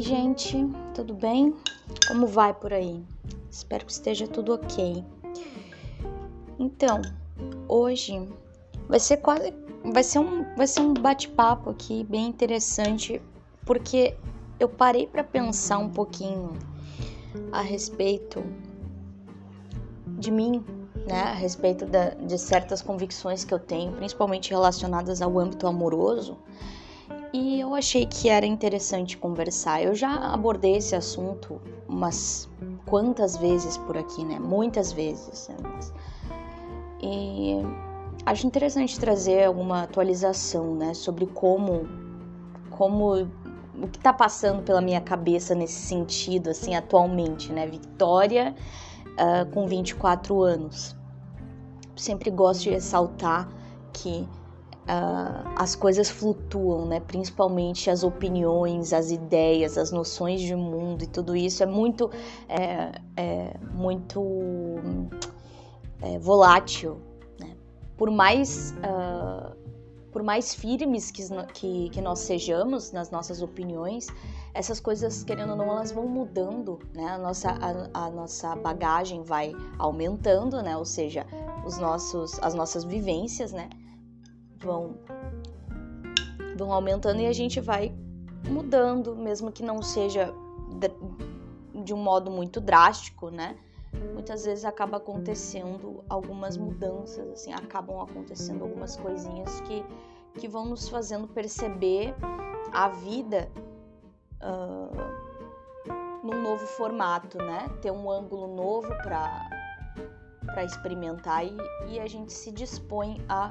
Oi, gente, tudo bem? Como vai por aí? Espero que esteja tudo ok. Então, hoje vai ser quase vai ser um vai ser um bate-papo aqui bem interessante, porque eu parei para pensar um pouquinho a respeito de mim, né, a respeito da, de certas convicções que eu tenho, principalmente relacionadas ao âmbito amoroso, e eu achei que era interessante conversar. Eu já abordei esse assunto umas quantas vezes por aqui, né? Muitas vezes. Né? E acho interessante trazer alguma atualização, né, sobre como como o que está passando pela minha cabeça nesse sentido, assim, atualmente, né? Vitória uh, com 24 anos. Sempre gosto de ressaltar que uh, as coisas flutuam, né? Principalmente as opiniões, as ideias, as noções de mundo e tudo isso é muito, é, é muito é, volátil, né? Por mais uh, por mais firmes que, que, que, nós sejamos nas nossas opiniões, essas coisas, querendo ou não, elas vão mudando, né? A nossa, a, a, nossa bagagem vai aumentando, né? Ou seja, os nossos, as nossas vivências, né? Vão vão aumentando e a gente vai mudando, mesmo que não seja de, um modo muito drástico, né? Muitas vezes acaba acontecendo algumas mudanças, assim, acabam acontecendo algumas coisinhas que, que vão nos fazendo perceber a vida uh, num novo formato, né? Ter um ângulo novo para para experimentar e, e, a gente se dispõe a,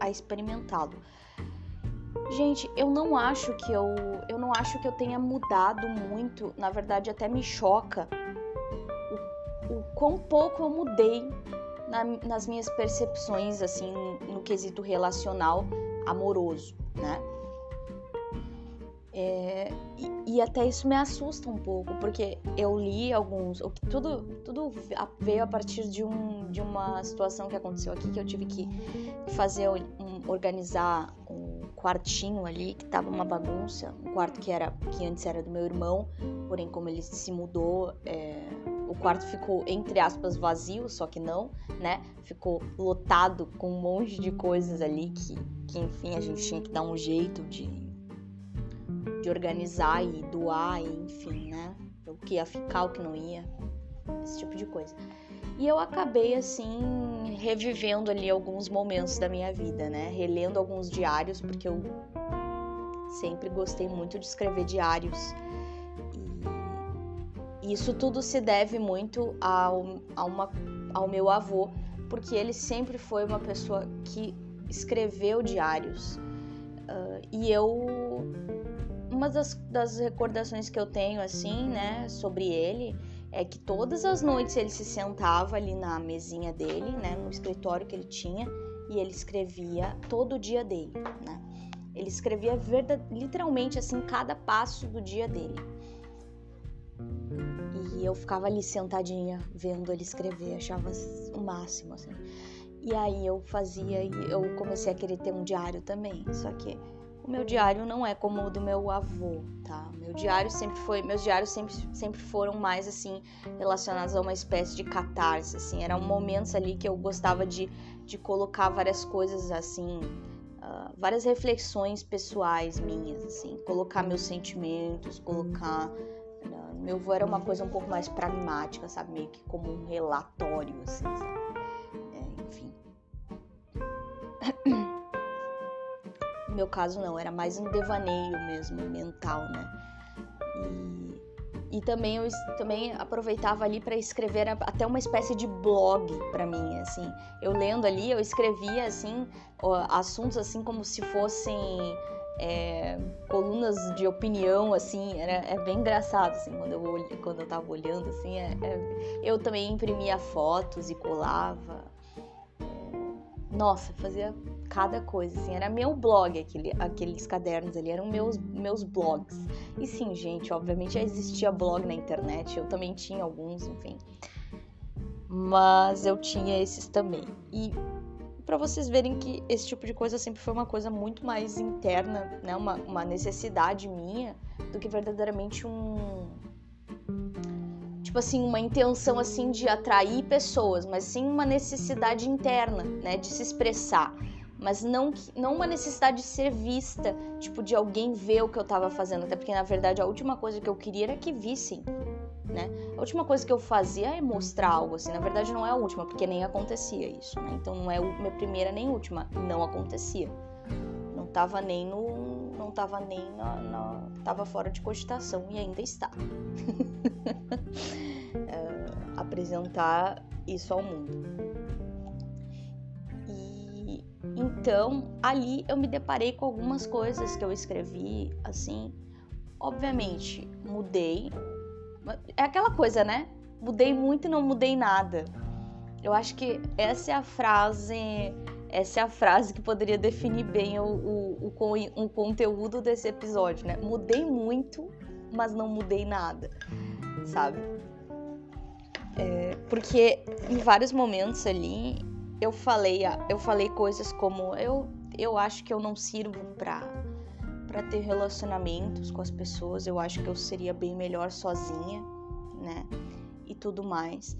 a experimentá-lo. Gente, eu não acho que eu eu não acho que eu tenha mudado muito, na verdade até me choca o, o quão pouco eu mudei na, nas minhas percepções assim no quesito relacional amoroso, né? É, e, e, até isso me assusta um pouco, porque eu li alguns. Tudo, tudo veio a partir de, um, de uma situação que aconteceu aqui, que eu tive que fazer, um, organizar um quartinho ali, que tava uma bagunça. Um quarto que, era, que antes era do meu irmão, porém, como ele se mudou, é, o quarto ficou, entre aspas, vazio, só que não, né? Ficou lotado com um monte de coisas ali que, que enfim, a gente tinha que dar um jeito de de organizar e doar, e, enfim, né? O que ia ficar, o que não ia, esse tipo de coisa. E eu acabei assim revivendo ali alguns momentos da minha vida, né? Relendo alguns diários, porque eu sempre gostei muito de escrever diários. E isso tudo se deve muito ao, a uma, ao meu avô, porque ele sempre foi uma pessoa que escreveu diários. Uh, e eu uma das, das recordações que eu tenho, assim, né, sobre ele, é que todas as noites ele se sentava ali na mesinha dele, né, no escritório que ele tinha, e ele escrevia todo o dia dele, né. Ele escrevia literalmente, assim, cada passo do dia dele. E eu ficava ali sentadinha, vendo ele escrever, achava o máximo, assim. E aí eu fazia, eu comecei a querer ter um diário também, só que o meu diário não é como o do meu avô, tá? Meu diário sempre foi, meus diários sempre, sempre foram mais assim relacionados a uma espécie de catarse, assim, eram momentos ali que eu gostava de, de colocar várias coisas assim, uh, várias reflexões pessoais minhas, assim, colocar meus sentimentos, colocar uh, meu avô era uma coisa um pouco mais pragmática, sabe, meio que como um relatório, assim, sabe? Meu caso não, era mais um devaneio mesmo, mental, né? E, e também eu também aproveitava ali para escrever até uma espécie de blog para mim, assim. Eu lendo ali, eu escrevia assim assuntos assim como se fossem é, colunas de opinião, assim, era é bem engraçado, assim, quando eu, quando eu tava olhando, assim, é, é, eu também imprimia fotos e colava. É, nossa, fazia cada coisa, assim, era meu blog, aquele, aqueles cadernos ali, eram meus, meus blogs. E sim, gente, obviamente já existia blog na internet, eu também tinha alguns, enfim. Mas eu tinha esses também. E para vocês verem que esse tipo de coisa sempre foi uma coisa muito mais interna, né? Uma, uma necessidade minha do que verdadeiramente um tipo assim, uma intenção assim de atrair pessoas, mas sim uma necessidade interna, né, de se expressar. Mas não, não uma necessidade de ser vista, tipo, de alguém ver o que eu tava fazendo. Até porque, na verdade, a última coisa que eu queria era que vissem, né? A última coisa que eu fazia é mostrar algo, assim. Na verdade, não é a última, porque nem acontecia isso, né? Então, não é a minha primeira nem última. Não acontecia. Não tava nem no... Não tava nem na... na tava fora de cogitação e ainda está. apresentar isso ao mundo. Então ali eu me deparei com algumas coisas que eu escrevi, assim, obviamente mudei. É aquela coisa, né? Mudei muito e não mudei nada. Eu acho que essa é a frase, essa é a frase que poderia definir bem o, o, o, o conteúdo desse episódio, né? Mudei muito, mas não mudei nada, sabe? É, porque em vários momentos ali eu falei, eu falei coisas como eu, eu acho que eu não sirvo pra, pra ter relacionamentos com as pessoas, eu acho que eu seria bem melhor sozinha, né? E tudo mais.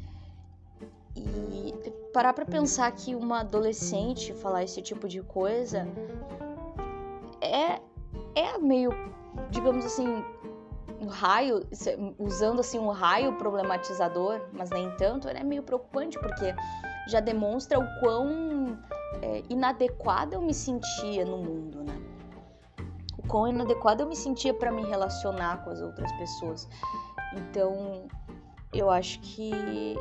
E parar pra pensar que uma adolescente falar esse tipo de coisa é, é meio, digamos assim, um raio, usando assim um raio problematizador, mas nem tanto, é meio preocupante porque já demonstra o quão é, inadequada eu me sentia no mundo, né? O quão inadequada eu me sentia para me relacionar com as outras pessoas. Então, eu acho que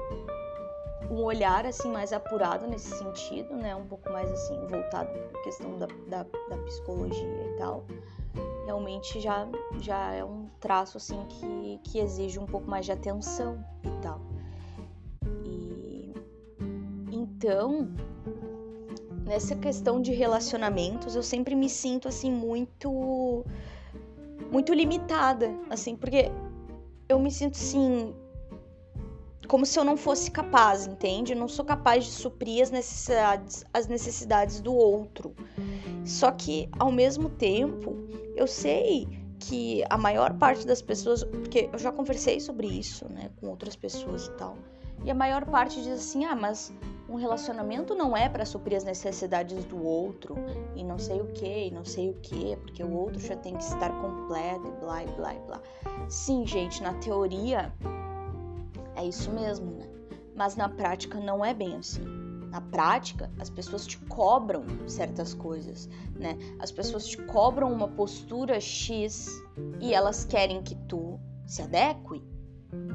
um olhar assim mais apurado nesse sentido, né, um pouco mais assim voltado para questão da, da, da psicologia e tal, realmente já, já é um traço assim que, que exige um pouco mais de atenção e tal. Então, nessa questão de relacionamentos, eu sempre me sinto assim muito muito limitada, assim, porque eu me sinto assim como se eu não fosse capaz, entende? Eu não sou capaz de suprir as necessidades, as necessidades do outro. Só que ao mesmo tempo, eu sei que a maior parte das pessoas, porque eu já conversei sobre isso, né, com outras pessoas e tal. E a maior parte diz assim: "Ah, mas um relacionamento não é para suprir as necessidades do outro e não sei o que, e não sei o que, porque o outro já tem que estar completo e blá blá blá". Sim, gente, na teoria é isso mesmo, né? Mas na prática não é bem assim. Na prática, as pessoas te cobram certas coisas, né? As pessoas te cobram uma postura X e elas querem que tu se adeque,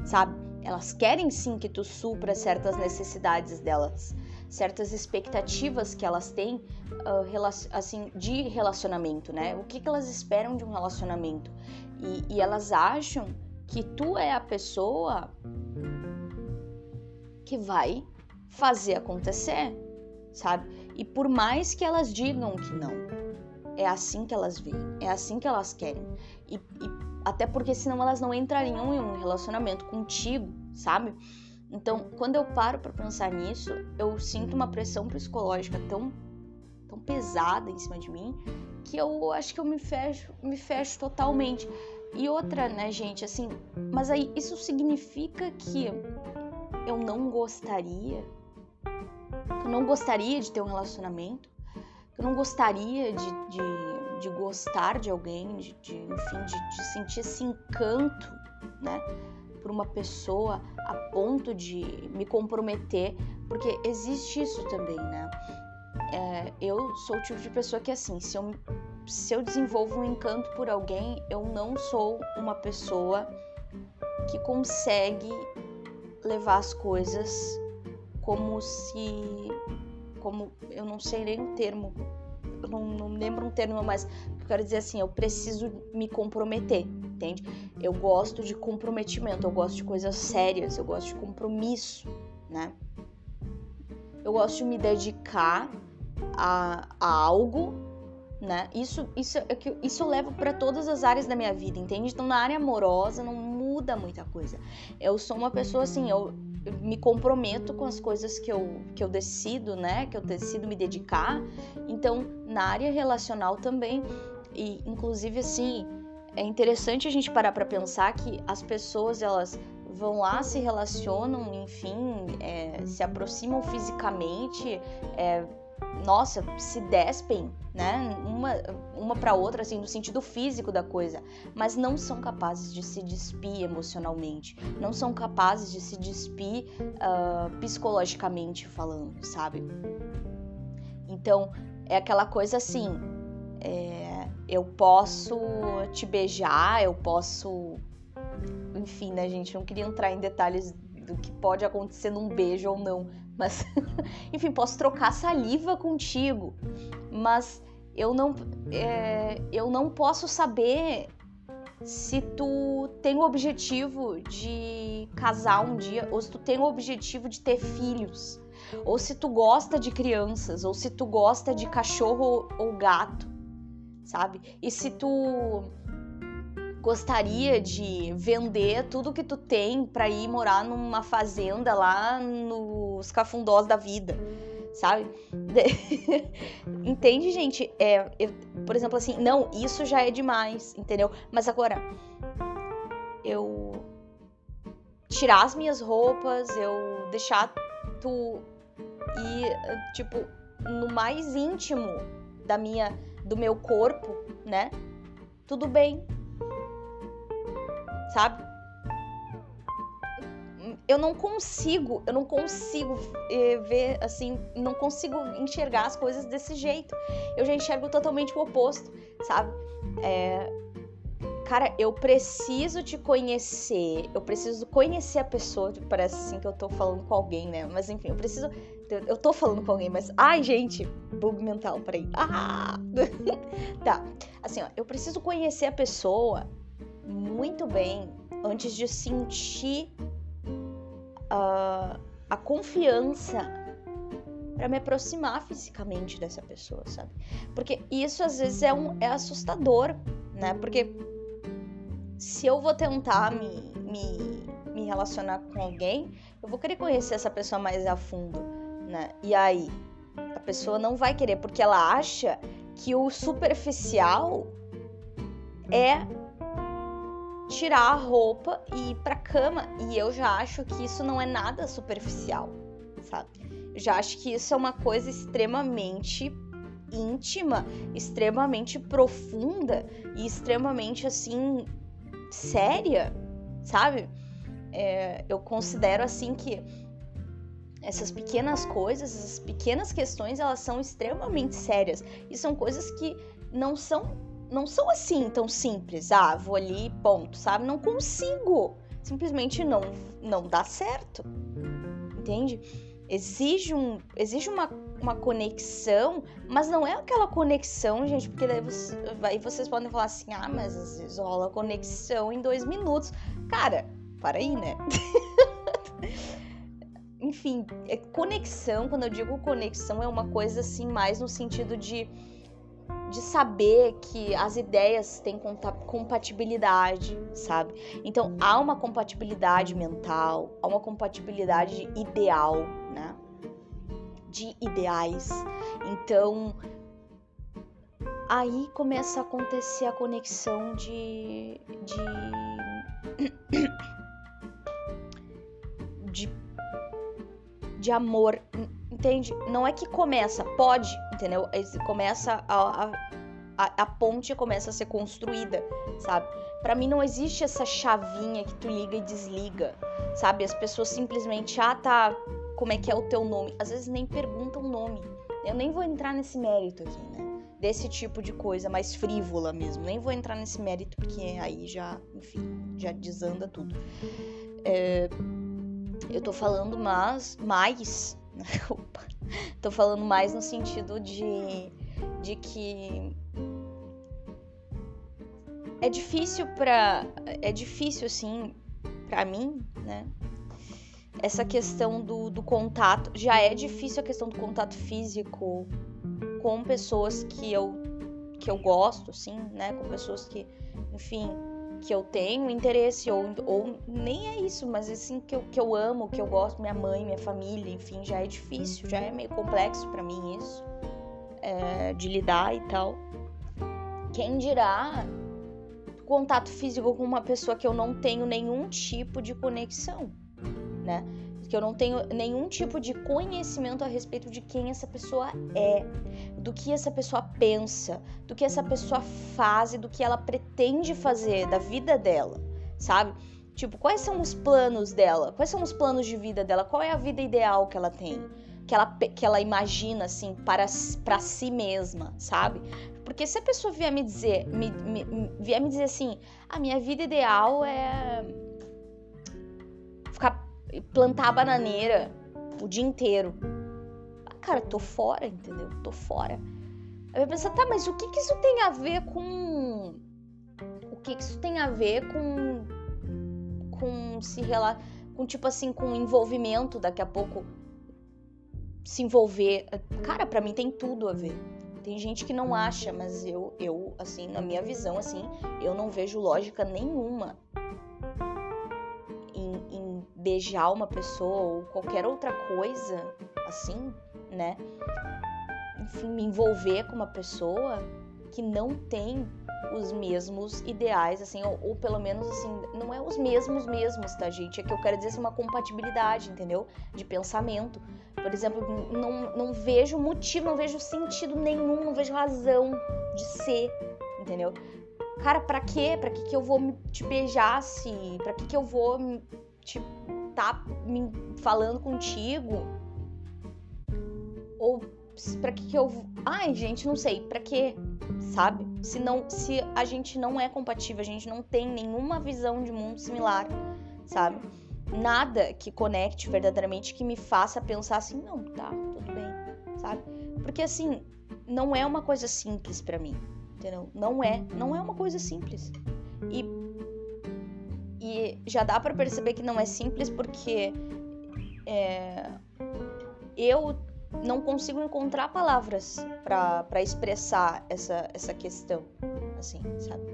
sabe? Elas querem sim que tu supra certas necessidades delas, certas expectativas que elas têm uh, assim de relacionamento, né? O que, que elas esperam de um relacionamento? E, e elas acham que tu é a pessoa que vai fazer acontecer, sabe? E por mais que elas digam que não, é assim que elas veem, é assim que elas querem. E, e até porque senão elas não entrariam em um relacionamento contigo, sabe? Então, quando eu paro para pensar nisso, eu sinto uma pressão psicológica tão, tão pesada em cima de mim que eu acho que eu me fecho, me fecho totalmente. E outra, né, gente, assim, mas aí isso significa que eu não gostaria, eu não gostaria de ter um relacionamento, eu não gostaria de, de, de gostar de alguém, de, de enfim, de, de sentir esse encanto, né, por uma pessoa a ponto de me comprometer, porque existe isso também, né? É, eu sou o tipo de pessoa que assim, se eu se eu desenvolvo um encanto por alguém, eu não sou uma pessoa que consegue levar as coisas como se. como. eu não sei nem o termo, não, não lembro um termo, mas eu quero dizer assim, eu preciso me comprometer, entende? Eu gosto de comprometimento, eu gosto de coisas sérias, eu gosto de compromisso, né? Eu gosto de me dedicar a, a algo né? Isso, isso, é isso eu levo para todas as áreas da minha vida, entende? Então, na área amorosa não muda muita coisa. Eu sou uma pessoa assim, eu, me comprometo com as coisas que eu, que eu decido, né? Que eu decido me dedicar. Então, na área relacional também, e inclusive assim, é interessante a gente parar para pensar que as pessoas elas vão lá, se relacionam, enfim, é, se aproximam fisicamente, é, nossa, se despem, né, uma, uma para outra, assim, no sentido físico da coisa, mas não são capazes de se despir emocionalmente, não são capazes de se despir uh, psicologicamente falando, sabe? Então, é aquela coisa assim, é, eu posso te beijar, eu posso. Enfim, né, gente? Não queria entrar em detalhes do que pode acontecer num beijo ou não. Mas, enfim, posso trocar saliva contigo. Mas eu não, é, eu não posso saber se tu tem o objetivo de casar um dia, ou se tu tem o objetivo de ter filhos, ou se tu gosta de crianças, ou se tu gosta de cachorro ou gato sabe? E se tu gostaria de vender tudo que tu tem para ir morar numa fazenda lá nos cafundós da vida, sabe? Entende, gente? É, eu, por exemplo, assim, não, isso já é demais, entendeu? Mas agora, eu tirar as minhas roupas, eu deixar tu ir, tipo, no mais íntimo da minha do meu corpo, né? Tudo bem. Sabe? Eu não consigo, eu não consigo eh, ver assim, não consigo enxergar as coisas desse jeito. Eu já enxergo totalmente o oposto, sabe? É, cara, eu preciso te conhecer, eu preciso conhecer a pessoa, parece assim que eu tô falando com alguém, né? Mas enfim, eu preciso eu tô falando com alguém, mas. Ai, gente! Bug mental, peraí. Ah! tá. Assim, ó, eu preciso conhecer a pessoa muito bem antes de sentir uh, a confiança para me aproximar fisicamente dessa pessoa, sabe? Porque isso às vezes é, um, é assustador, né? Porque se eu vou tentar me, me, me relacionar com alguém, eu vou querer conhecer essa pessoa mais a fundo né? E aí, a pessoa não vai querer porque ela acha que o superficial é tirar a roupa e ir pra cama. E eu já acho que isso não é nada superficial, sabe? Já acho que isso é uma coisa extremamente íntima, extremamente profunda e extremamente assim séria, sabe? É, eu considero assim que essas pequenas coisas, essas pequenas questões, elas são extremamente sérias e são coisas que não são não são assim tão simples. Ah, vou ali, ponto, sabe? Não consigo. Simplesmente não não dá certo. Entende? Exige um exige uma uma conexão, mas não é aquela conexão, gente, porque daí você, aí vocês podem falar assim, ah, mas às vezes rola conexão em dois minutos. Cara, para aí, né? enfim, é conexão, quando eu digo conexão, é uma coisa assim mais no sentido de, de saber que as ideias têm compatibilidade, sabe? Então há uma compatibilidade mental, há uma compatibilidade ideal, né? De ideais. Então aí começa a acontecer a conexão de. de. de de amor, entende? Não é que começa, pode, entendeu? Começa a, a, a, a ponte começa a ser construída, sabe? Para mim não existe essa chavinha que tu liga e desliga, sabe? As pessoas simplesmente, ah, tá, como é que é o teu nome? Às vezes nem perguntam o nome. Eu nem vou entrar nesse mérito aqui, né? Desse tipo de coisa mais frívola mesmo. Nem vou entrar nesse mérito porque aí já, enfim, já desanda tudo. É, eu tô falando mais, mais, opa, tô falando mais no sentido de, de que é difícil para é difícil sim para mim, né? Essa questão do, do contato já é difícil a questão do contato físico com pessoas que eu que eu gosto, sim, né? Com pessoas que, enfim, que eu tenho interesse, ou, ou nem é isso, mas assim, que eu, que eu amo, que eu gosto, minha mãe, minha família, enfim, já é difícil, já é meio complexo para mim isso, é, de lidar e tal. Quem dirá contato físico com uma pessoa que eu não tenho nenhum tipo de conexão, né? Que eu não tenho nenhum tipo de conhecimento a respeito de quem essa pessoa é, do que essa pessoa pensa, do que essa pessoa faz e do que ela pretende fazer da vida dela, sabe? Tipo, quais são os planos dela? Quais são os planos de vida dela? Qual é a vida ideal que ela tem? Que ela, que ela imagina, assim, para, para si mesma, sabe? Porque se a pessoa vier me dizer, me, me, vier me dizer assim, a minha vida ideal é ficar plantar bananeira o dia inteiro. Ah, cara, tô fora, entendeu? Tô fora. Aí eu pensar, tá, mas o que que isso tem a ver com. O que que isso tem a ver com. Com se relacionar. Com tipo assim, com envolvimento daqui a pouco. Se envolver. Cara, para mim tem tudo a ver. Tem gente que não acha, mas eu, eu, assim, na minha visão, assim, eu não vejo lógica nenhuma beijar uma pessoa ou qualquer outra coisa assim, né? Enfim, me envolver com uma pessoa que não tem os mesmos ideais, assim, ou, ou, pelo menos assim, não é os mesmos mesmos, tá, gente? É que eu quero dizer assim, uma compatibilidade, entendeu? De pensamento. Por exemplo, não, não vejo motivo, não vejo sentido nenhum, não vejo razão de ser, entendeu? Cara, pra quê? Pra que, que eu vou te beijar se. Pra que, que eu vou te tá me falando contigo? Ou para que, que eu. Ai, gente, não sei. para quê? Sabe? Se, não, se a gente não é compatível, a gente não tem nenhuma visão de mundo similar, sabe? Nada que conecte verdadeiramente que me faça pensar assim, não, tá, tudo bem, sabe? Porque assim, não é uma coisa simples para mim, entendeu? Não é, não é uma coisa simples. E e já dá para perceber que não é simples porque é, eu não consigo encontrar palavras para expressar essa, essa questão, assim, sabe?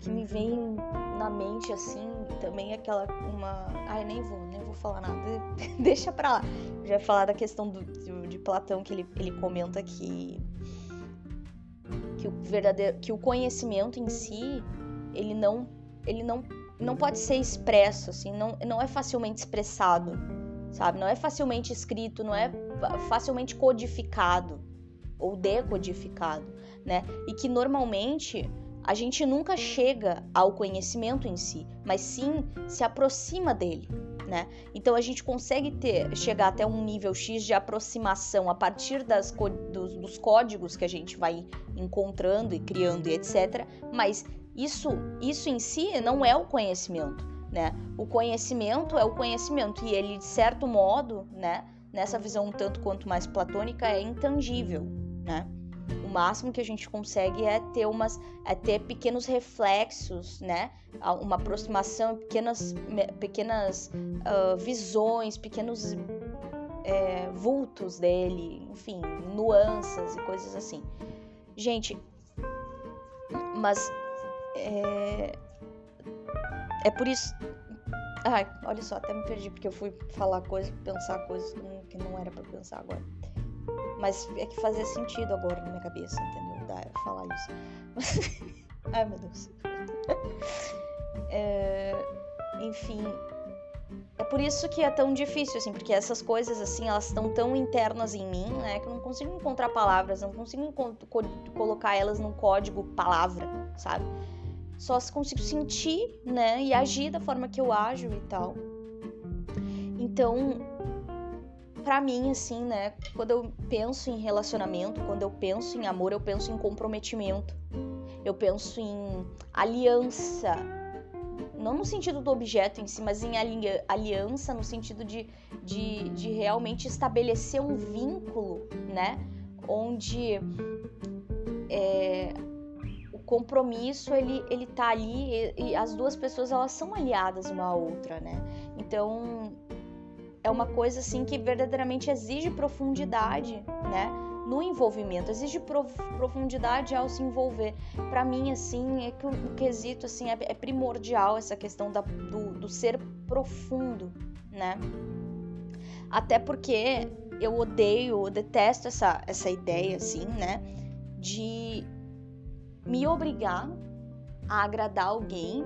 Que me vem na mente, assim, também é aquela uma... Ai, nem vou, nem vou falar nada, deixa pra lá. Já falar da questão do, de, de Platão, que ele, ele comenta que que o verdadeiro, que o conhecimento em si, ele não ele não, não pode ser expresso, assim, não, não é facilmente expressado, sabe? Não é facilmente escrito, não é facilmente codificado ou decodificado, né? E que normalmente a gente nunca chega ao conhecimento em si, mas sim se aproxima dele, né? Então a gente consegue ter, chegar até um nível X de aproximação a partir das, dos, dos códigos que a gente vai encontrando e criando e etc. Mas isso, isso em si não é o conhecimento, né? O conhecimento é o conhecimento e ele de certo modo, né, nessa visão um tanto quanto mais platônica é intangível, né? O máximo que a gente consegue é ter umas é ter pequenos reflexos, né? Uma aproximação, pequenas pequenas uh, visões, pequenos é, vultos dele, enfim, nuances e coisas assim. Gente, mas é, é por isso. Ai, olha só, até me perdi porque eu fui falar coisas, pensar coisas que não, era para pensar agora. Mas é que fazia sentido agora na minha cabeça, entendeu? Falar isso. Ai, meu Deus. É, enfim, é por isso que é tão difícil, assim, porque essas coisas, assim, elas estão tão internas em mim, né, que eu não consigo encontrar palavras, não consigo colocar elas num código palavra, sabe? Só se consigo sentir, né? E agir da forma que eu ajo e tal. Então, para mim, assim, né? Quando eu penso em relacionamento, quando eu penso em amor, eu penso em comprometimento. Eu penso em aliança. Não no sentido do objeto em si, mas em aliança no sentido de, de, de realmente estabelecer um vínculo, né? Onde é, compromisso ele ele tá ali e, e, as duas pessoas elas são aliadas uma à outra, né? Então é uma coisa assim que verdadeiramente exige profundidade, né? no envolvimento, exige profundidade ao se envolver. Para mim, assim, é que o, o quesito assim é, é, primordial essa questão da, do, do ser profundo, né? Até porque eu odeio, eu detesto essa, essa ideia, assim, né? De me obrigar a agradar alguém,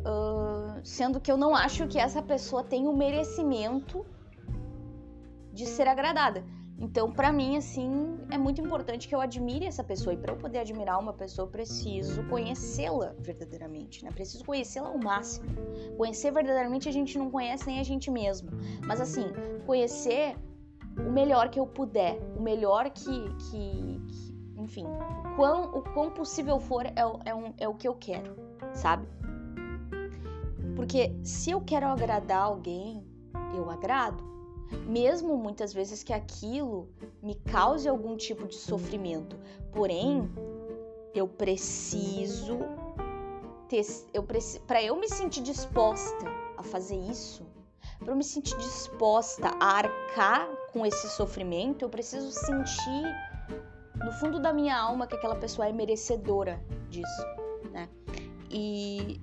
uh, sendo que eu não acho que essa pessoa tem o merecimento de ser agradada. Então, para mim, assim, é muito importante que eu admire essa pessoa. E para eu poder admirar uma pessoa, eu preciso conhecê-la verdadeiramente, né? Preciso conhecê-la ao máximo. Conhecer verdadeiramente a gente não conhece nem a gente mesmo. Mas, assim, conhecer o melhor que eu puder, o melhor que. que, que enfim, o quão, o quão possível for é, é, um, é o que eu quero, sabe? Porque se eu quero agradar alguém, eu agrado mesmo muitas vezes que aquilo me cause algum tipo de sofrimento. Porém, eu preciso ter, eu para eu me sentir disposta a fazer isso, para eu me sentir disposta a arcar com esse sofrimento, eu preciso sentir no fundo da minha alma que aquela pessoa é merecedora disso, né? E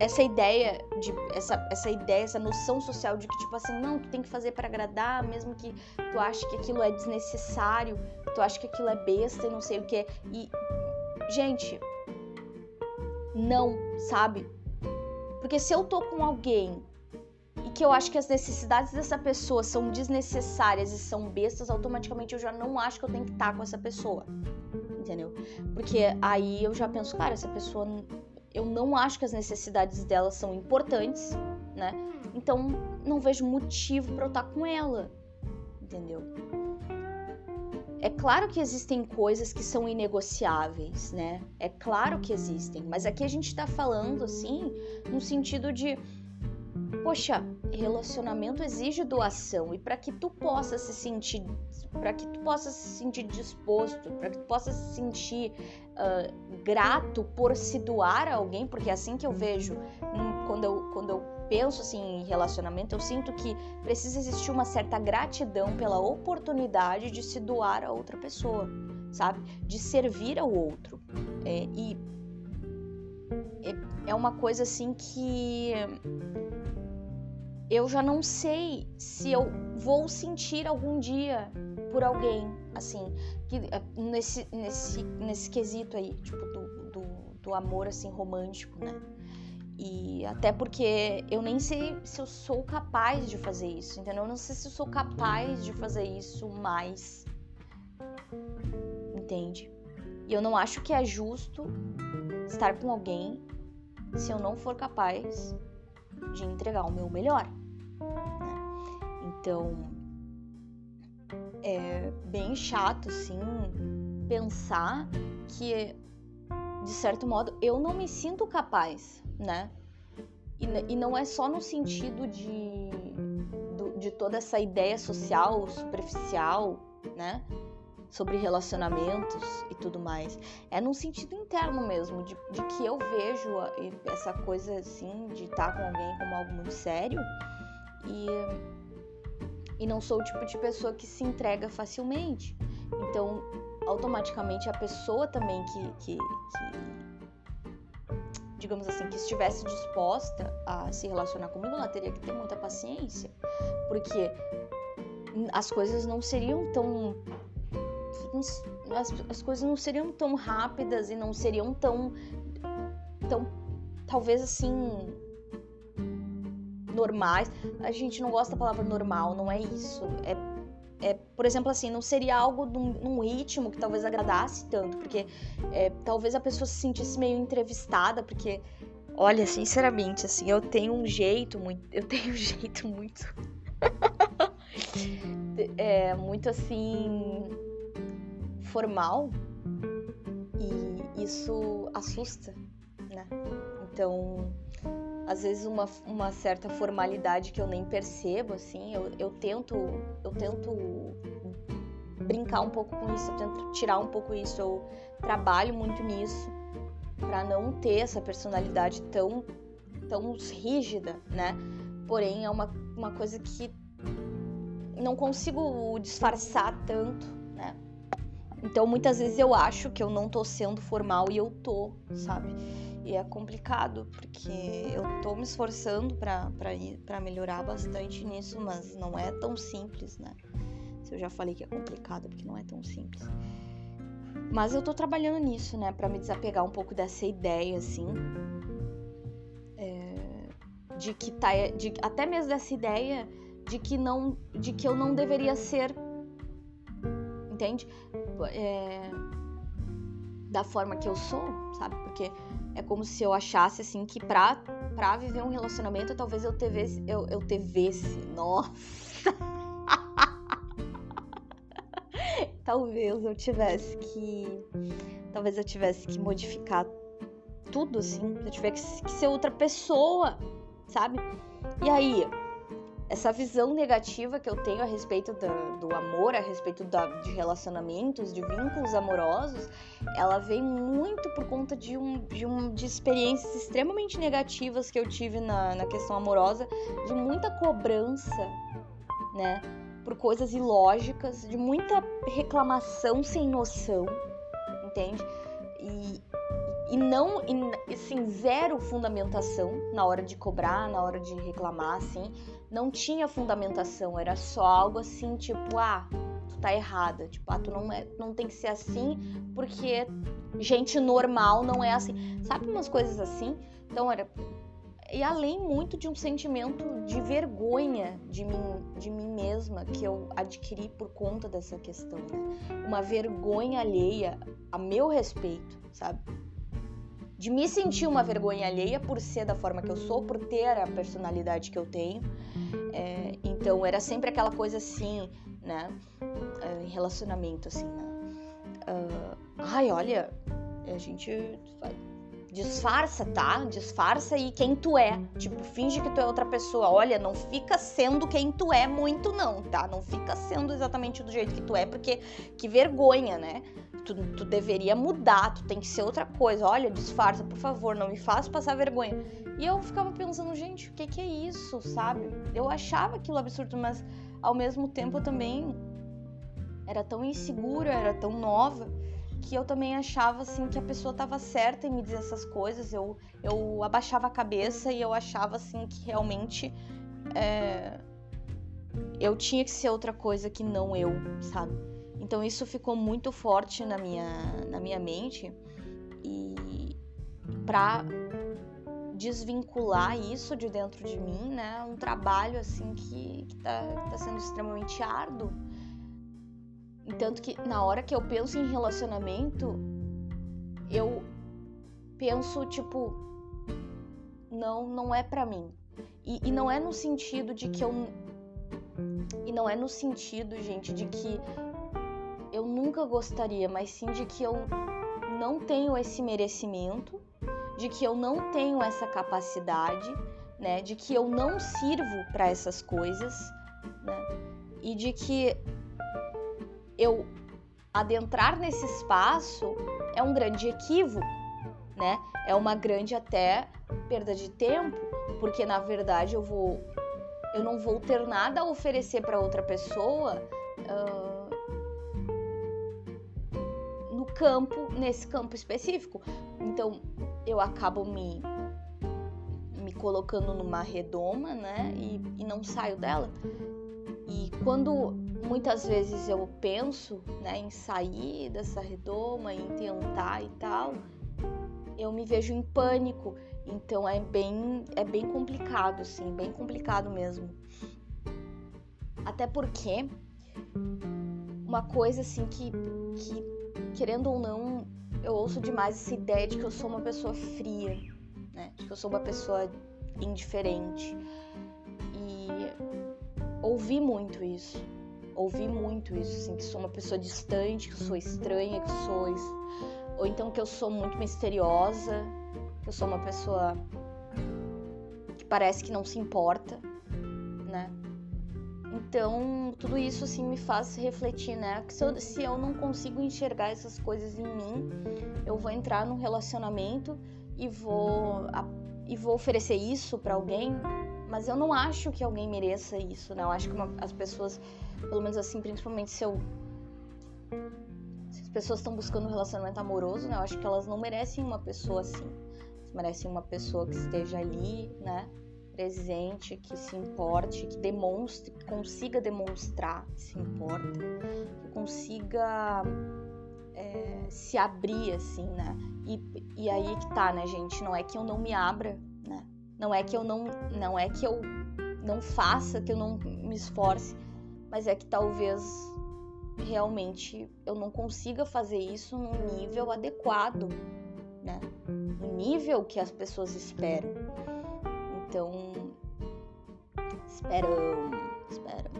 essa ideia de essa, essa ideia, essa noção social de que tipo assim, não, tu tem que fazer para agradar, mesmo que tu ache que aquilo é desnecessário, tu acha que aquilo é besta e não sei o que. E gente, não, sabe? Porque se eu tô com alguém e que eu acho que as necessidades dessa pessoa são desnecessárias e são bestas, automaticamente eu já não acho que eu tenho que estar com essa pessoa. Entendeu? Porque aí eu já penso, cara, essa pessoa eu não acho que as necessidades dela são importantes, né? Então não vejo motivo para eu estar tá com ela, entendeu? É claro que existem coisas que são inegociáveis, né? É claro que existem, mas aqui a gente tá falando assim, no sentido de poxa, relacionamento exige doação e para que tu possa se sentir, para que tu possa se sentir disposto, para que tu possa se sentir uh, grato por se doar a alguém, porque é assim que eu vejo hum, quando eu, quando eu penso assim em relacionamento, eu sinto que precisa existir uma certa gratidão pela oportunidade de se doar a outra pessoa, sabe? De servir ao outro. É, e é, é uma coisa assim que eu já não sei se eu vou sentir algum dia por alguém, assim, que, eh, nesse, nesse, nesse quesito aí, tipo, do, do, do amor, assim, romântico, né? E até porque eu nem sei se eu sou capaz de fazer isso, entendeu? Eu não sei se eu sou capaz de fazer isso mais. Entende? E eu não acho que é justo estar com alguém se eu não for capaz de entregar o meu melhor. Né? Então, é bem chato, assim, pensar que, de certo modo, eu não me sinto capaz, né? E, e não é só no sentido de, de toda essa ideia social superficial, né? sobre relacionamentos e tudo mais. É num sentido interno mesmo, de, de que eu vejo essa coisa assim, de estar com alguém como algo muito sério e, e não sou o tipo de pessoa que se entrega facilmente. Então, automaticamente a pessoa também que, que, que digamos assim, que estivesse disposta a se relacionar comigo, ela teria que ter muita paciência, porque as coisas não seriam tão as, as coisas não seriam tão rápidas e não seriam tão tão talvez assim normais. A gente não gosta da palavra normal, não é isso. É é, por exemplo, assim, não seria algo num, num ritmo que talvez agradasse tanto, porque é, talvez a pessoa se sentisse meio entrevistada, porque, olha, sinceramente, assim, eu tenho um jeito muito, eu tenho um jeito muito, é, muito assim, formal e isso assusta, né? Então, às vezes uma, uma certa formalidade que eu nem percebo, assim, eu, eu tento eu tento brincar um pouco com isso, eu tento tirar um pouco isso, eu trabalho muito nisso para não ter essa personalidade tão tão rígida, né? Porém, é uma, uma coisa que não consigo disfarçar tanto né? Então muitas vezes eu acho que eu não tô sendo formal e eu tô, sabe? E é complicado, porque eu tô me esforçando para melhorar bastante nisso, mas não é tão simples, né? Se eu já falei que é complicado, porque não é tão simples. Mas eu tô trabalhando nisso, né? Pra me desapegar um pouco dessa ideia, assim. É, de que tá. De, até mesmo dessa ideia de que não. De que eu não deveria ser. Entende? É, da forma que eu sou, sabe? Porque é como se eu achasse assim que pra, pra viver um relacionamento talvez eu tivesse. Eu, eu tivesse. Nossa! talvez eu tivesse que. Talvez eu tivesse que modificar tudo, assim. Eu tivesse que ser outra pessoa, sabe? E aí, essa visão negativa que eu tenho a respeito do, amor, a respeito da, de relacionamentos, de vínculos amorosos, ela vem muito por conta de, um, de, um, de experiências extremamente negativas que eu tive na, na questão amorosa, de muita cobrança, né? Por coisas ilógicas, de muita reclamação sem noção, entende? E, e não, e, assim, zero fundamentação na hora de cobrar, na hora de reclamar, assim não tinha fundamentação, era só algo assim, tipo, ah, tu tá errada, tipo, ah, tu não, é, não tem que ser assim porque gente normal não é assim. Sabe umas coisas assim? Então era e além muito de um sentimento de vergonha de mim, de mim mesma que eu adquiri por conta dessa questão, né? Uma vergonha alheia a meu respeito, sabe? De me sentir uma vergonha alheia por ser da forma que eu sou, por ter a personalidade que eu tenho. É, então era sempre aquela coisa assim, né? É, em relacionamento, assim, né? Uh, ai, olha, a gente disfarça, tá? Disfarça e quem tu é. Tipo, finge que tu é outra pessoa. Olha, não fica sendo quem tu é muito, não, tá? Não fica sendo exatamente do jeito que tu é, porque que vergonha, né? Tu, tu deveria mudar, tu tem que ser outra coisa. Olha, disfarça, por favor, não me faça passar vergonha. E eu ficava pensando, gente, o que, que é isso, sabe? Eu achava aquilo absurdo, mas ao mesmo tempo eu também era tão insegura, era tão nova, que eu também achava assim que a pessoa estava certa em me dizer essas coisas. Eu, eu abaixava a cabeça e eu achava assim que realmente é, eu tinha que ser outra coisa que não eu, sabe? Então isso ficou muito forte na minha, na minha mente e para desvincular isso de dentro de mim, né? Um trabalho assim que, que tá, tá sendo extremamente árduo. Tanto que na hora que eu penso em relacionamento, eu penso tipo, não, não é para mim. E, e não é no sentido de que eu. E não é no sentido, gente, de que eu nunca gostaria, mas sim de que eu não tenho esse merecimento, de que eu não tenho essa capacidade, né, de que eu não sirvo para essas coisas, né, e de que eu adentrar nesse espaço é um grande equívoco, né? É uma grande até perda de tempo, porque na verdade eu vou eu não vou ter nada a oferecer para outra pessoa uh, campo, nesse campo específico. Então eu acabo me, me colocando numa redoma, né? E, e não saio dela. E quando muitas vezes eu penso né, em sair dessa redoma, em tentar e tal, eu me vejo em pânico. Então é bem, é bem complicado, assim, bem complicado mesmo. Até porque uma coisa assim que, que querendo ou não, eu ouço demais essa ideia de que eu sou uma pessoa fria, né? De que eu sou uma pessoa indiferente. E ouvi muito isso. Ouvi muito isso, assim, que sou uma pessoa distante, que sou estranha, que sou. Ou então que eu sou muito misteriosa, que eu sou uma pessoa que parece que não se importa, né? Então, tudo isso assim me faz refletir, né? Que se eu, se eu não consigo enxergar essas coisas em mim, eu vou entrar num relacionamento e vou e vou oferecer isso para alguém, mas eu não acho que alguém mereça isso, né? Eu acho que uma, as pessoas, pelo menos assim, principalmente se eu se as pessoas estão buscando um relacionamento amoroso, né? Eu acho que elas não merecem uma pessoa assim. Merecem uma pessoa que esteja ali, né? Presente, que se importe, que demonstre, que consiga demonstrar que se importa, que consiga é, se abrir, assim, né? E, e aí que tá, né, gente? Não é que eu não me abra, né? Não é que eu não, não é que eu não faça, que eu não me esforce, mas é que talvez realmente eu não consiga fazer isso num nível adequado, né? No nível que as pessoas esperam. Então, esperam, esperam.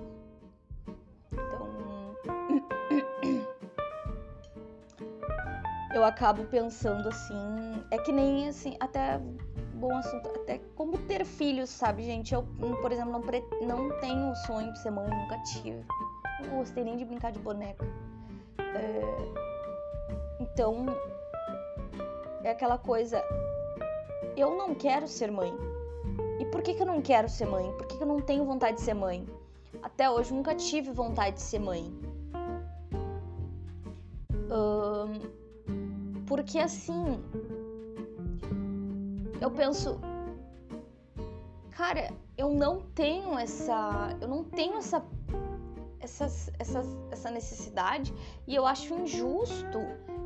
Então, eu acabo pensando assim, é que nem assim, até bom assunto, até como ter filhos, sabe, gente? Eu, por exemplo, não, pre... não tenho sonho de ser mãe, nunca tive. Não gostei nem de brincar de boneca. É... Então, é aquela coisa. Eu não quero ser mãe. E por que, que eu não quero ser mãe? Por que, que eu não tenho vontade de ser mãe? Até hoje nunca tive vontade de ser mãe. porque assim, eu penso, cara, eu não tenho essa, eu não tenho essa, essa, essa, essa necessidade e eu acho injusto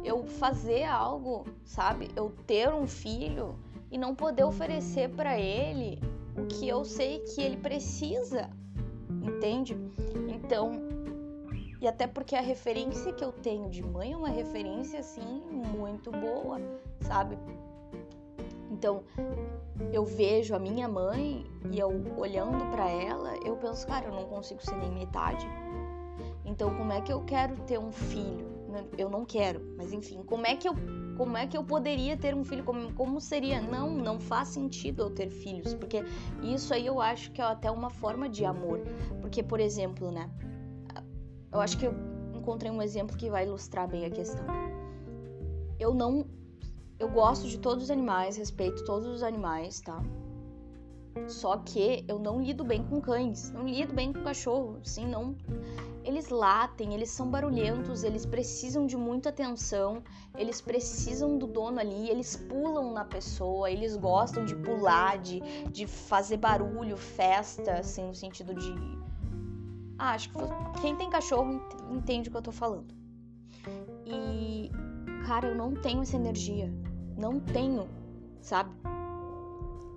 eu fazer algo, sabe? Eu ter um filho e não poder oferecer para ele o que eu sei que ele precisa, entende? Então, e até porque a referência que eu tenho de mãe é uma referência assim muito boa, sabe? Então, eu vejo a minha mãe e eu olhando para ela, eu penso, cara, eu não consigo ser nem metade. Então, como é que eu quero ter um filho? Eu não quero, mas enfim, como é que eu como é que eu poderia ter um filho? Como, como seria? Não, não faz sentido eu ter filhos, porque isso aí eu acho que é até uma forma de amor. Porque, por exemplo, né? Eu acho que eu encontrei um exemplo que vai ilustrar bem a questão. Eu não eu gosto de todos os animais, respeito todos os animais, tá? Só que eu não lido bem com cães, não lido bem com cachorro, assim, não. Eles latem, eles são barulhentos, eles precisam de muita atenção, eles precisam do dono ali, eles pulam na pessoa, eles gostam de pular, de, de fazer barulho, festa, assim, no sentido de. Ah, acho que quem tem cachorro entende o que eu tô falando. E, cara, eu não tenho essa energia não tenho, sabe?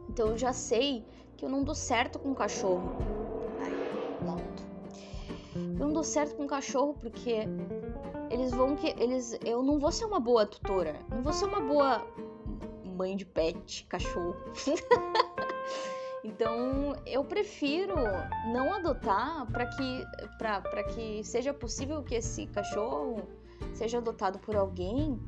Então eu já sei que eu não dou certo com cachorro. Ai, pronto. Eu não dou certo com cachorro porque eles vão que eles eu não vou ser uma boa tutora, não vou ser uma boa mãe de pet, cachorro. então eu prefiro não adotar para que para que seja possível que esse cachorro seja adotado por alguém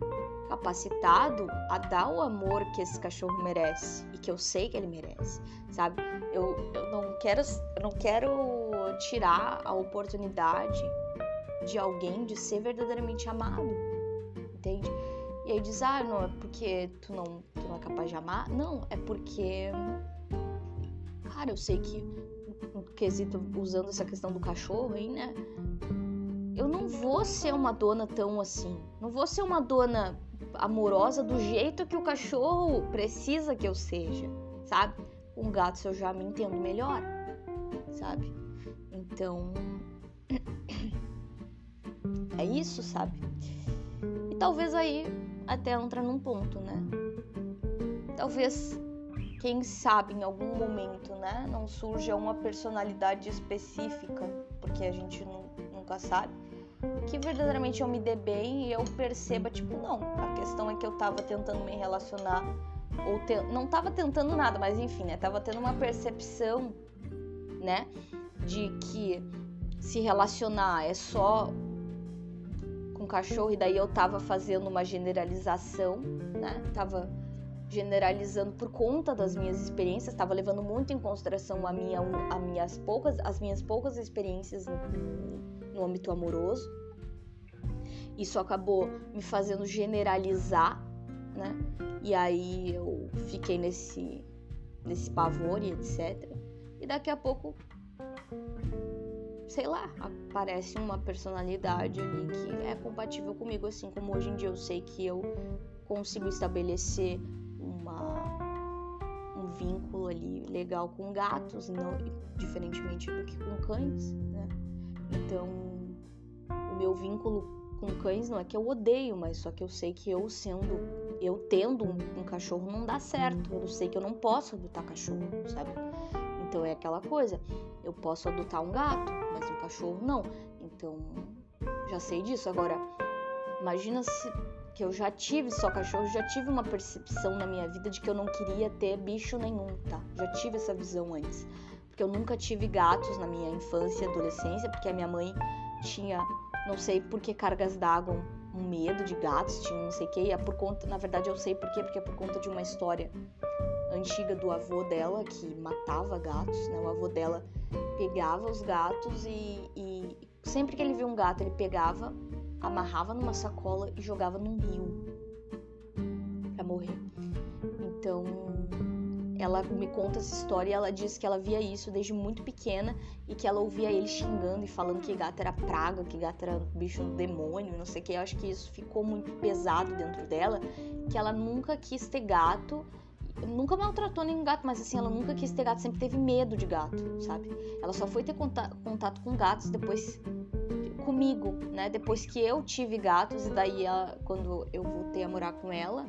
capacitado a dar o amor que esse cachorro merece e que eu sei que ele merece, sabe? Eu, eu não quero eu não quero tirar a oportunidade de alguém de ser verdadeiramente amado, entende? E aí diz, ah, não é porque tu não, tu não é capaz de amar? Não, é porque, cara, eu sei que no quesito usando essa questão do cachorro aí, né? Eu não vou ser uma dona tão assim. Não vou ser uma dona amorosa do jeito que o cachorro precisa que eu seja, sabe? Um gato eu já me entendo melhor, sabe? Então é isso, sabe? E talvez aí até entra num ponto, né? Talvez quem sabe em algum momento, né, não surja uma personalidade específica, porque a gente nunca sabe que verdadeiramente eu me dê bem e eu perceba, tipo, não, a questão é que eu tava tentando me relacionar, ou te... não tava tentando nada, mas enfim, né, tava tendo uma percepção, né, de que se relacionar é só com cachorro, e daí eu tava fazendo uma generalização, né, tava generalizando por conta das minhas experiências, estava levando muito em consideração a minha, a minhas poucas, as minhas poucas experiências no, no âmbito amoroso. Isso acabou me fazendo generalizar, né? E aí eu fiquei nesse, nesse pavor e etc. E daqui a pouco sei lá, aparece uma personalidade ali que é compatível comigo, assim como hoje em dia eu sei que eu consigo estabelecer uma um vínculo ali legal com gatos, não diferentemente do que com cães, né? Então, o meu vínculo com cães não é que eu odeio, mas só que eu sei que eu sendo, eu tendo um, um cachorro não dá certo. Eu sei que eu não posso adotar cachorro, sabe? Então é aquela coisa, eu posso adotar um gato, mas um cachorro não. Então, já sei disso. Agora, imagina se que eu já tive só cachorro, já tive uma percepção na minha vida de que eu não queria ter bicho nenhum, tá? Já tive essa visão antes. Porque eu nunca tive gatos na minha infância e adolescência, porque a minha mãe tinha, não sei por que cargas d'água, um medo de gatos, tinha não sei o que, e é por conta, na verdade eu sei por quê, porque é por conta de uma história antiga do avô dela que matava gatos, né? O avô dela pegava os gatos e, e sempre que ele via um gato, ele pegava amarrava numa sacola e jogava num rio para morrer. Então, ela me conta essa história e ela diz que ela via isso desde muito pequena e que ela ouvia ele xingando e falando que gato era praga, que gato era bicho do demônio, não sei o que. Eu acho que isso ficou muito pesado dentro dela, que ela nunca quis ter gato, nunca maltratou nenhum gato, mas assim, ela nunca quis ter gato, sempre teve medo de gato, sabe? Ela só foi ter contato com gatos depois comigo, né? Depois que eu tive gatos, e daí ela, quando eu voltei a morar com ela,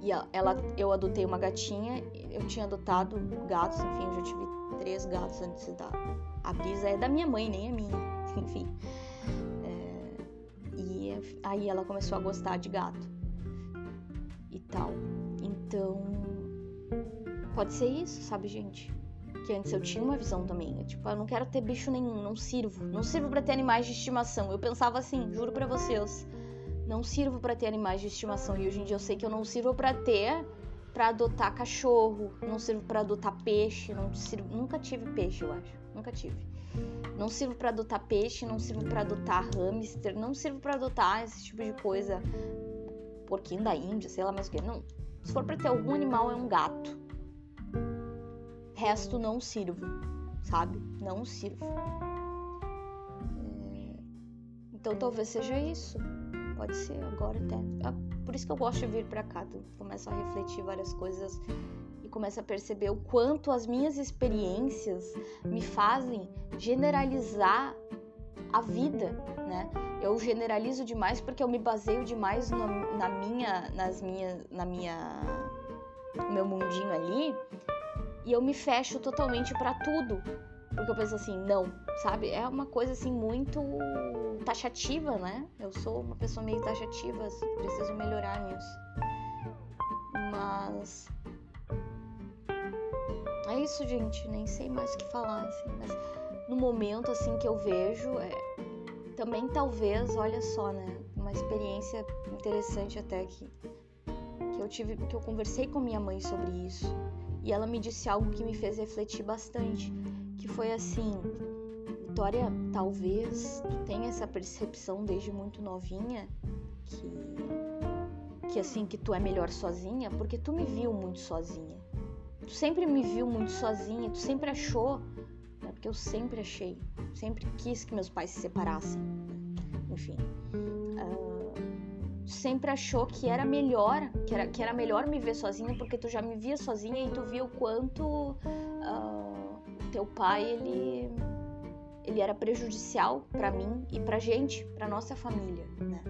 e ela, eu adotei uma gatinha, eu tinha adotado gatos, enfim, eu já tive três gatos antes da. A Brisa é da minha mãe, nem é minha, enfim. É, e aí ela começou a gostar de gato tal. Então, pode ser isso, sabe, gente? que antes eu tinha uma visão também. tipo, eu não quero ter bicho nenhum, não sirvo. Não sirvo para ter animais de estimação. Eu pensava assim, juro para vocês, não sirvo para ter animais de estimação. E hoje em dia eu sei que eu não sirvo para ter, para adotar cachorro, não sirvo para adotar peixe, não sirvo, nunca tive peixe, eu acho. Nunca tive. Não sirvo para adotar peixe, não sirvo para adotar hamster, não sirvo para adotar esse tipo de coisa. Porquinho da Índia, sei lá mais o que. Não. Se for para ter algum animal, é um gato resto não sirvo, sabe? Não sirvo. É... Então talvez seja isso. Pode ser agora até. É por isso que eu gosto de vir para cá. Eu começo a refletir várias coisas e começo a perceber o quanto as minhas experiências me fazem generalizar a vida, né? Eu generalizo demais porque eu me baseio demais na, na minha, nas minhas, na minha, no meu mundinho ali e eu me fecho totalmente para tudo. Porque eu penso assim, não, sabe? É uma coisa assim muito taxativa, né? Eu sou uma pessoa meio taxativa, preciso melhorar nisso. Mas é isso, gente, nem sei mais o que falar, assim, mas no momento assim que eu vejo, é, também talvez, olha só, né, uma experiência interessante até que que eu tive, que eu conversei com minha mãe sobre isso e ela me disse algo que me fez refletir bastante, que foi assim: Vitória, talvez tu tenha essa percepção desde muito novinha que que assim que tu é melhor sozinha, porque tu me viu muito sozinha. Tu sempre me viu muito sozinha, tu sempre achou? Porque eu sempre achei, sempre quis que meus pais se separassem. Enfim, sempre achou que era melhor, que era, que era melhor me ver sozinha, porque tu já me via sozinha e tu via o quanto uh, teu pai ele ele era prejudicial para mim e pra gente, pra nossa família, né?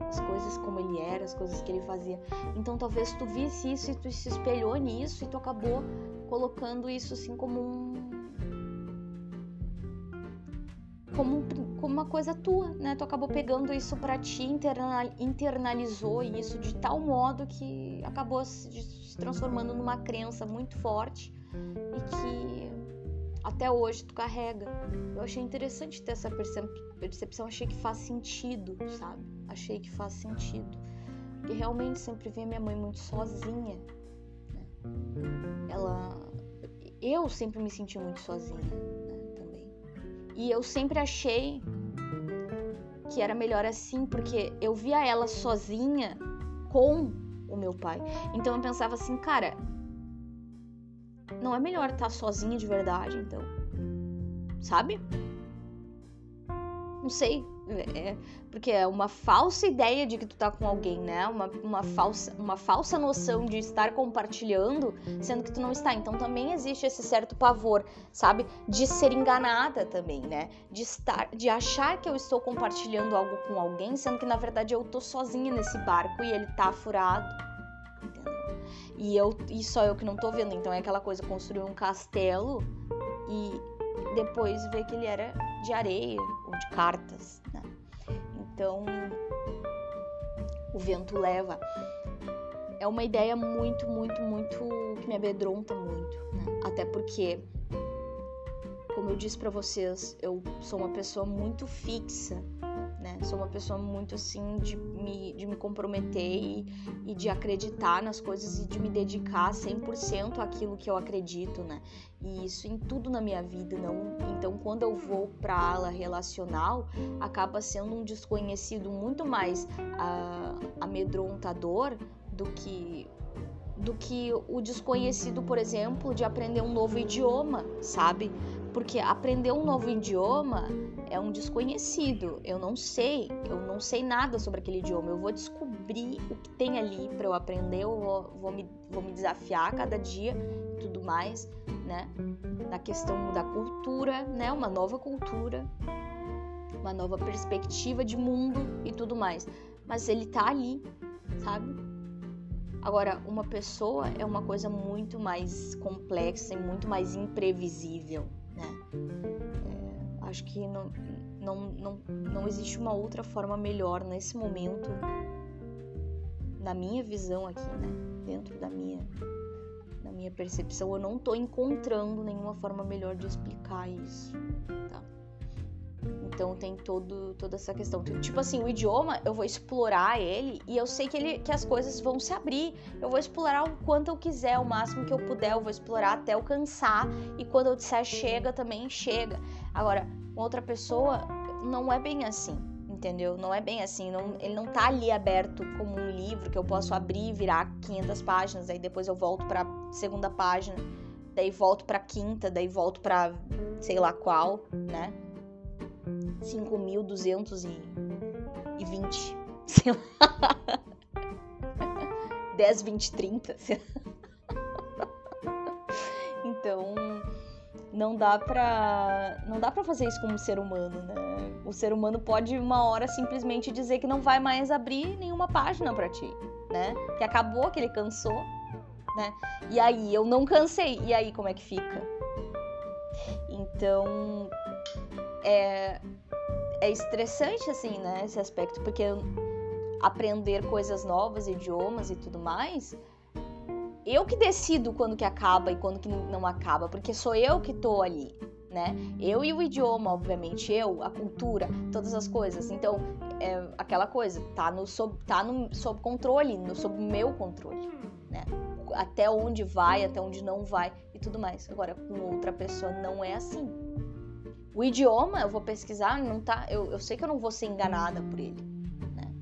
As coisas como ele era, as coisas que ele fazia. Então talvez tu visse isso e tu se espelhou nisso e tu acabou colocando isso assim como um como, como uma coisa tua, né? Tu acabou pegando isso para ti, internalizou isso de tal modo que acabou se, se transformando numa crença muito forte e que até hoje tu carrega. Eu achei interessante ter essa percepção, achei que faz sentido, sabe? Achei que faz sentido. Porque realmente sempre vi minha mãe muito sozinha. Né? Ela. Eu sempre me senti muito sozinha. E eu sempre achei que era melhor assim, porque eu via ela sozinha com o meu pai. Então eu pensava assim, cara, não é melhor estar tá sozinha de verdade, então? Sabe? Não sei. É, porque é uma falsa ideia de que tu tá com alguém, né? Uma, uma, falsa, uma falsa noção de estar compartilhando, sendo que tu não está. Então também existe esse certo pavor, sabe? De ser enganada também, né? De estar, de achar que eu estou compartilhando algo com alguém, sendo que na verdade eu tô sozinha nesse barco e ele tá furado. Entendeu? E eu e só eu que não tô vendo. Então é aquela coisa, construir um castelo e depois ver que ele era de areia ou de cartas, né? Então, o vento leva. É uma ideia muito, muito, muito que me amedronta muito, né? Até porque, como eu disse para vocês, eu sou uma pessoa muito fixa? Sou uma pessoa muito assim de me, de me comprometer e, e de acreditar nas coisas e de me dedicar 100% àquilo que eu acredito, né? E isso em tudo na minha vida, não. Então, quando eu vou para a ala relacional, acaba sendo um desconhecido muito mais uh, amedrontador do que do que o desconhecido, por exemplo, de aprender um novo idioma, sabe? Porque aprender um novo idioma é um desconhecido. Eu não sei, eu não sei nada sobre aquele idioma. Eu vou descobrir o que tem ali para eu aprender, eu vou, vou, me, vou me desafiar cada dia e tudo mais, né? Na questão da cultura, né? Uma nova cultura, uma nova perspectiva de mundo e tudo mais. Mas ele tá ali, sabe? Agora, uma pessoa é uma coisa muito mais complexa e muito mais imprevisível né? Acho que não, não, não, não existe uma outra forma melhor nesse momento, na minha visão aqui, né? Dentro da minha, da minha percepção, eu não tô encontrando nenhuma forma melhor de explicar isso, tá? Então tem todo, toda essa questão. Tipo assim, o idioma, eu vou explorar ele e eu sei que, ele, que as coisas vão se abrir. Eu vou explorar o quanto eu quiser, o máximo que eu puder, eu vou explorar até eu cansar. E quando eu disser chega, também chega. Agora, outra pessoa não é bem assim, entendeu? Não é bem assim. Não, ele não tá ali aberto como um livro que eu posso abrir e virar 500 páginas. Aí depois eu volto pra segunda página. Daí volto pra quinta, daí volto pra sei lá qual, né? 5.220, sei lá. 10, 20, 30, sei lá. Não dá pra não dá para fazer isso como ser humano, né? O ser humano pode uma hora simplesmente dizer que não vai mais abrir nenhuma página para ti, né? Que acabou, que ele cansou, né? E aí eu não cansei. E aí como é que fica? Então, é, é estressante, assim, né, esse aspecto, porque aprender coisas novas, idiomas e tudo mais, eu que decido quando que acaba e quando que não acaba, porque sou eu que tô ali, né? Eu e o idioma, obviamente, eu, a cultura, todas as coisas. Então, é aquela coisa, tá no sob, tá no, sob controle, no sob meu controle, né? Até onde vai, até onde não vai e tudo mais. Agora, com outra pessoa não é assim. O idioma, eu vou pesquisar, não tá. Eu, eu sei que eu não vou ser enganada por ele. Né?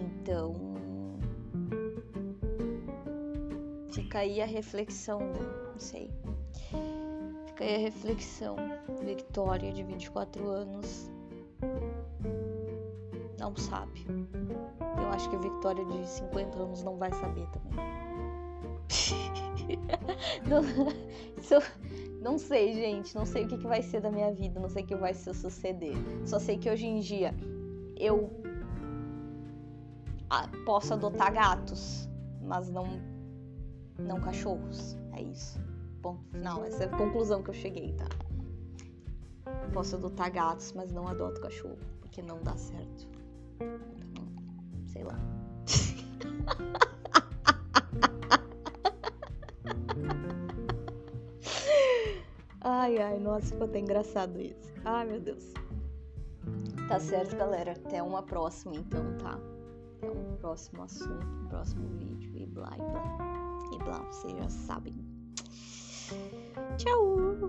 Então. Fica aí a reflexão, né? Não sei. Fica aí a reflexão. Victoria, de 24 anos, não sabe. Eu acho que a Victoria de 50 anos não vai saber também. não, não sei, gente. Não sei o que, que vai ser da minha vida. Não sei o que vai se suceder. Só sei que hoje em dia eu posso adotar gatos, mas não não cachorros. É isso. Ponto final. Essa é a conclusão que eu cheguei, tá? Posso adotar gatos, mas não adoto cachorro, porque não dá certo. Então, sei lá. Ai, ai, nossa, ficou até engraçado isso. Ai, meu Deus. Tá certo, galera. Até uma próxima, então, tá? Até um próximo assunto, um próximo vídeo e blá e blá. Blá, vocês já sabem. Tchau!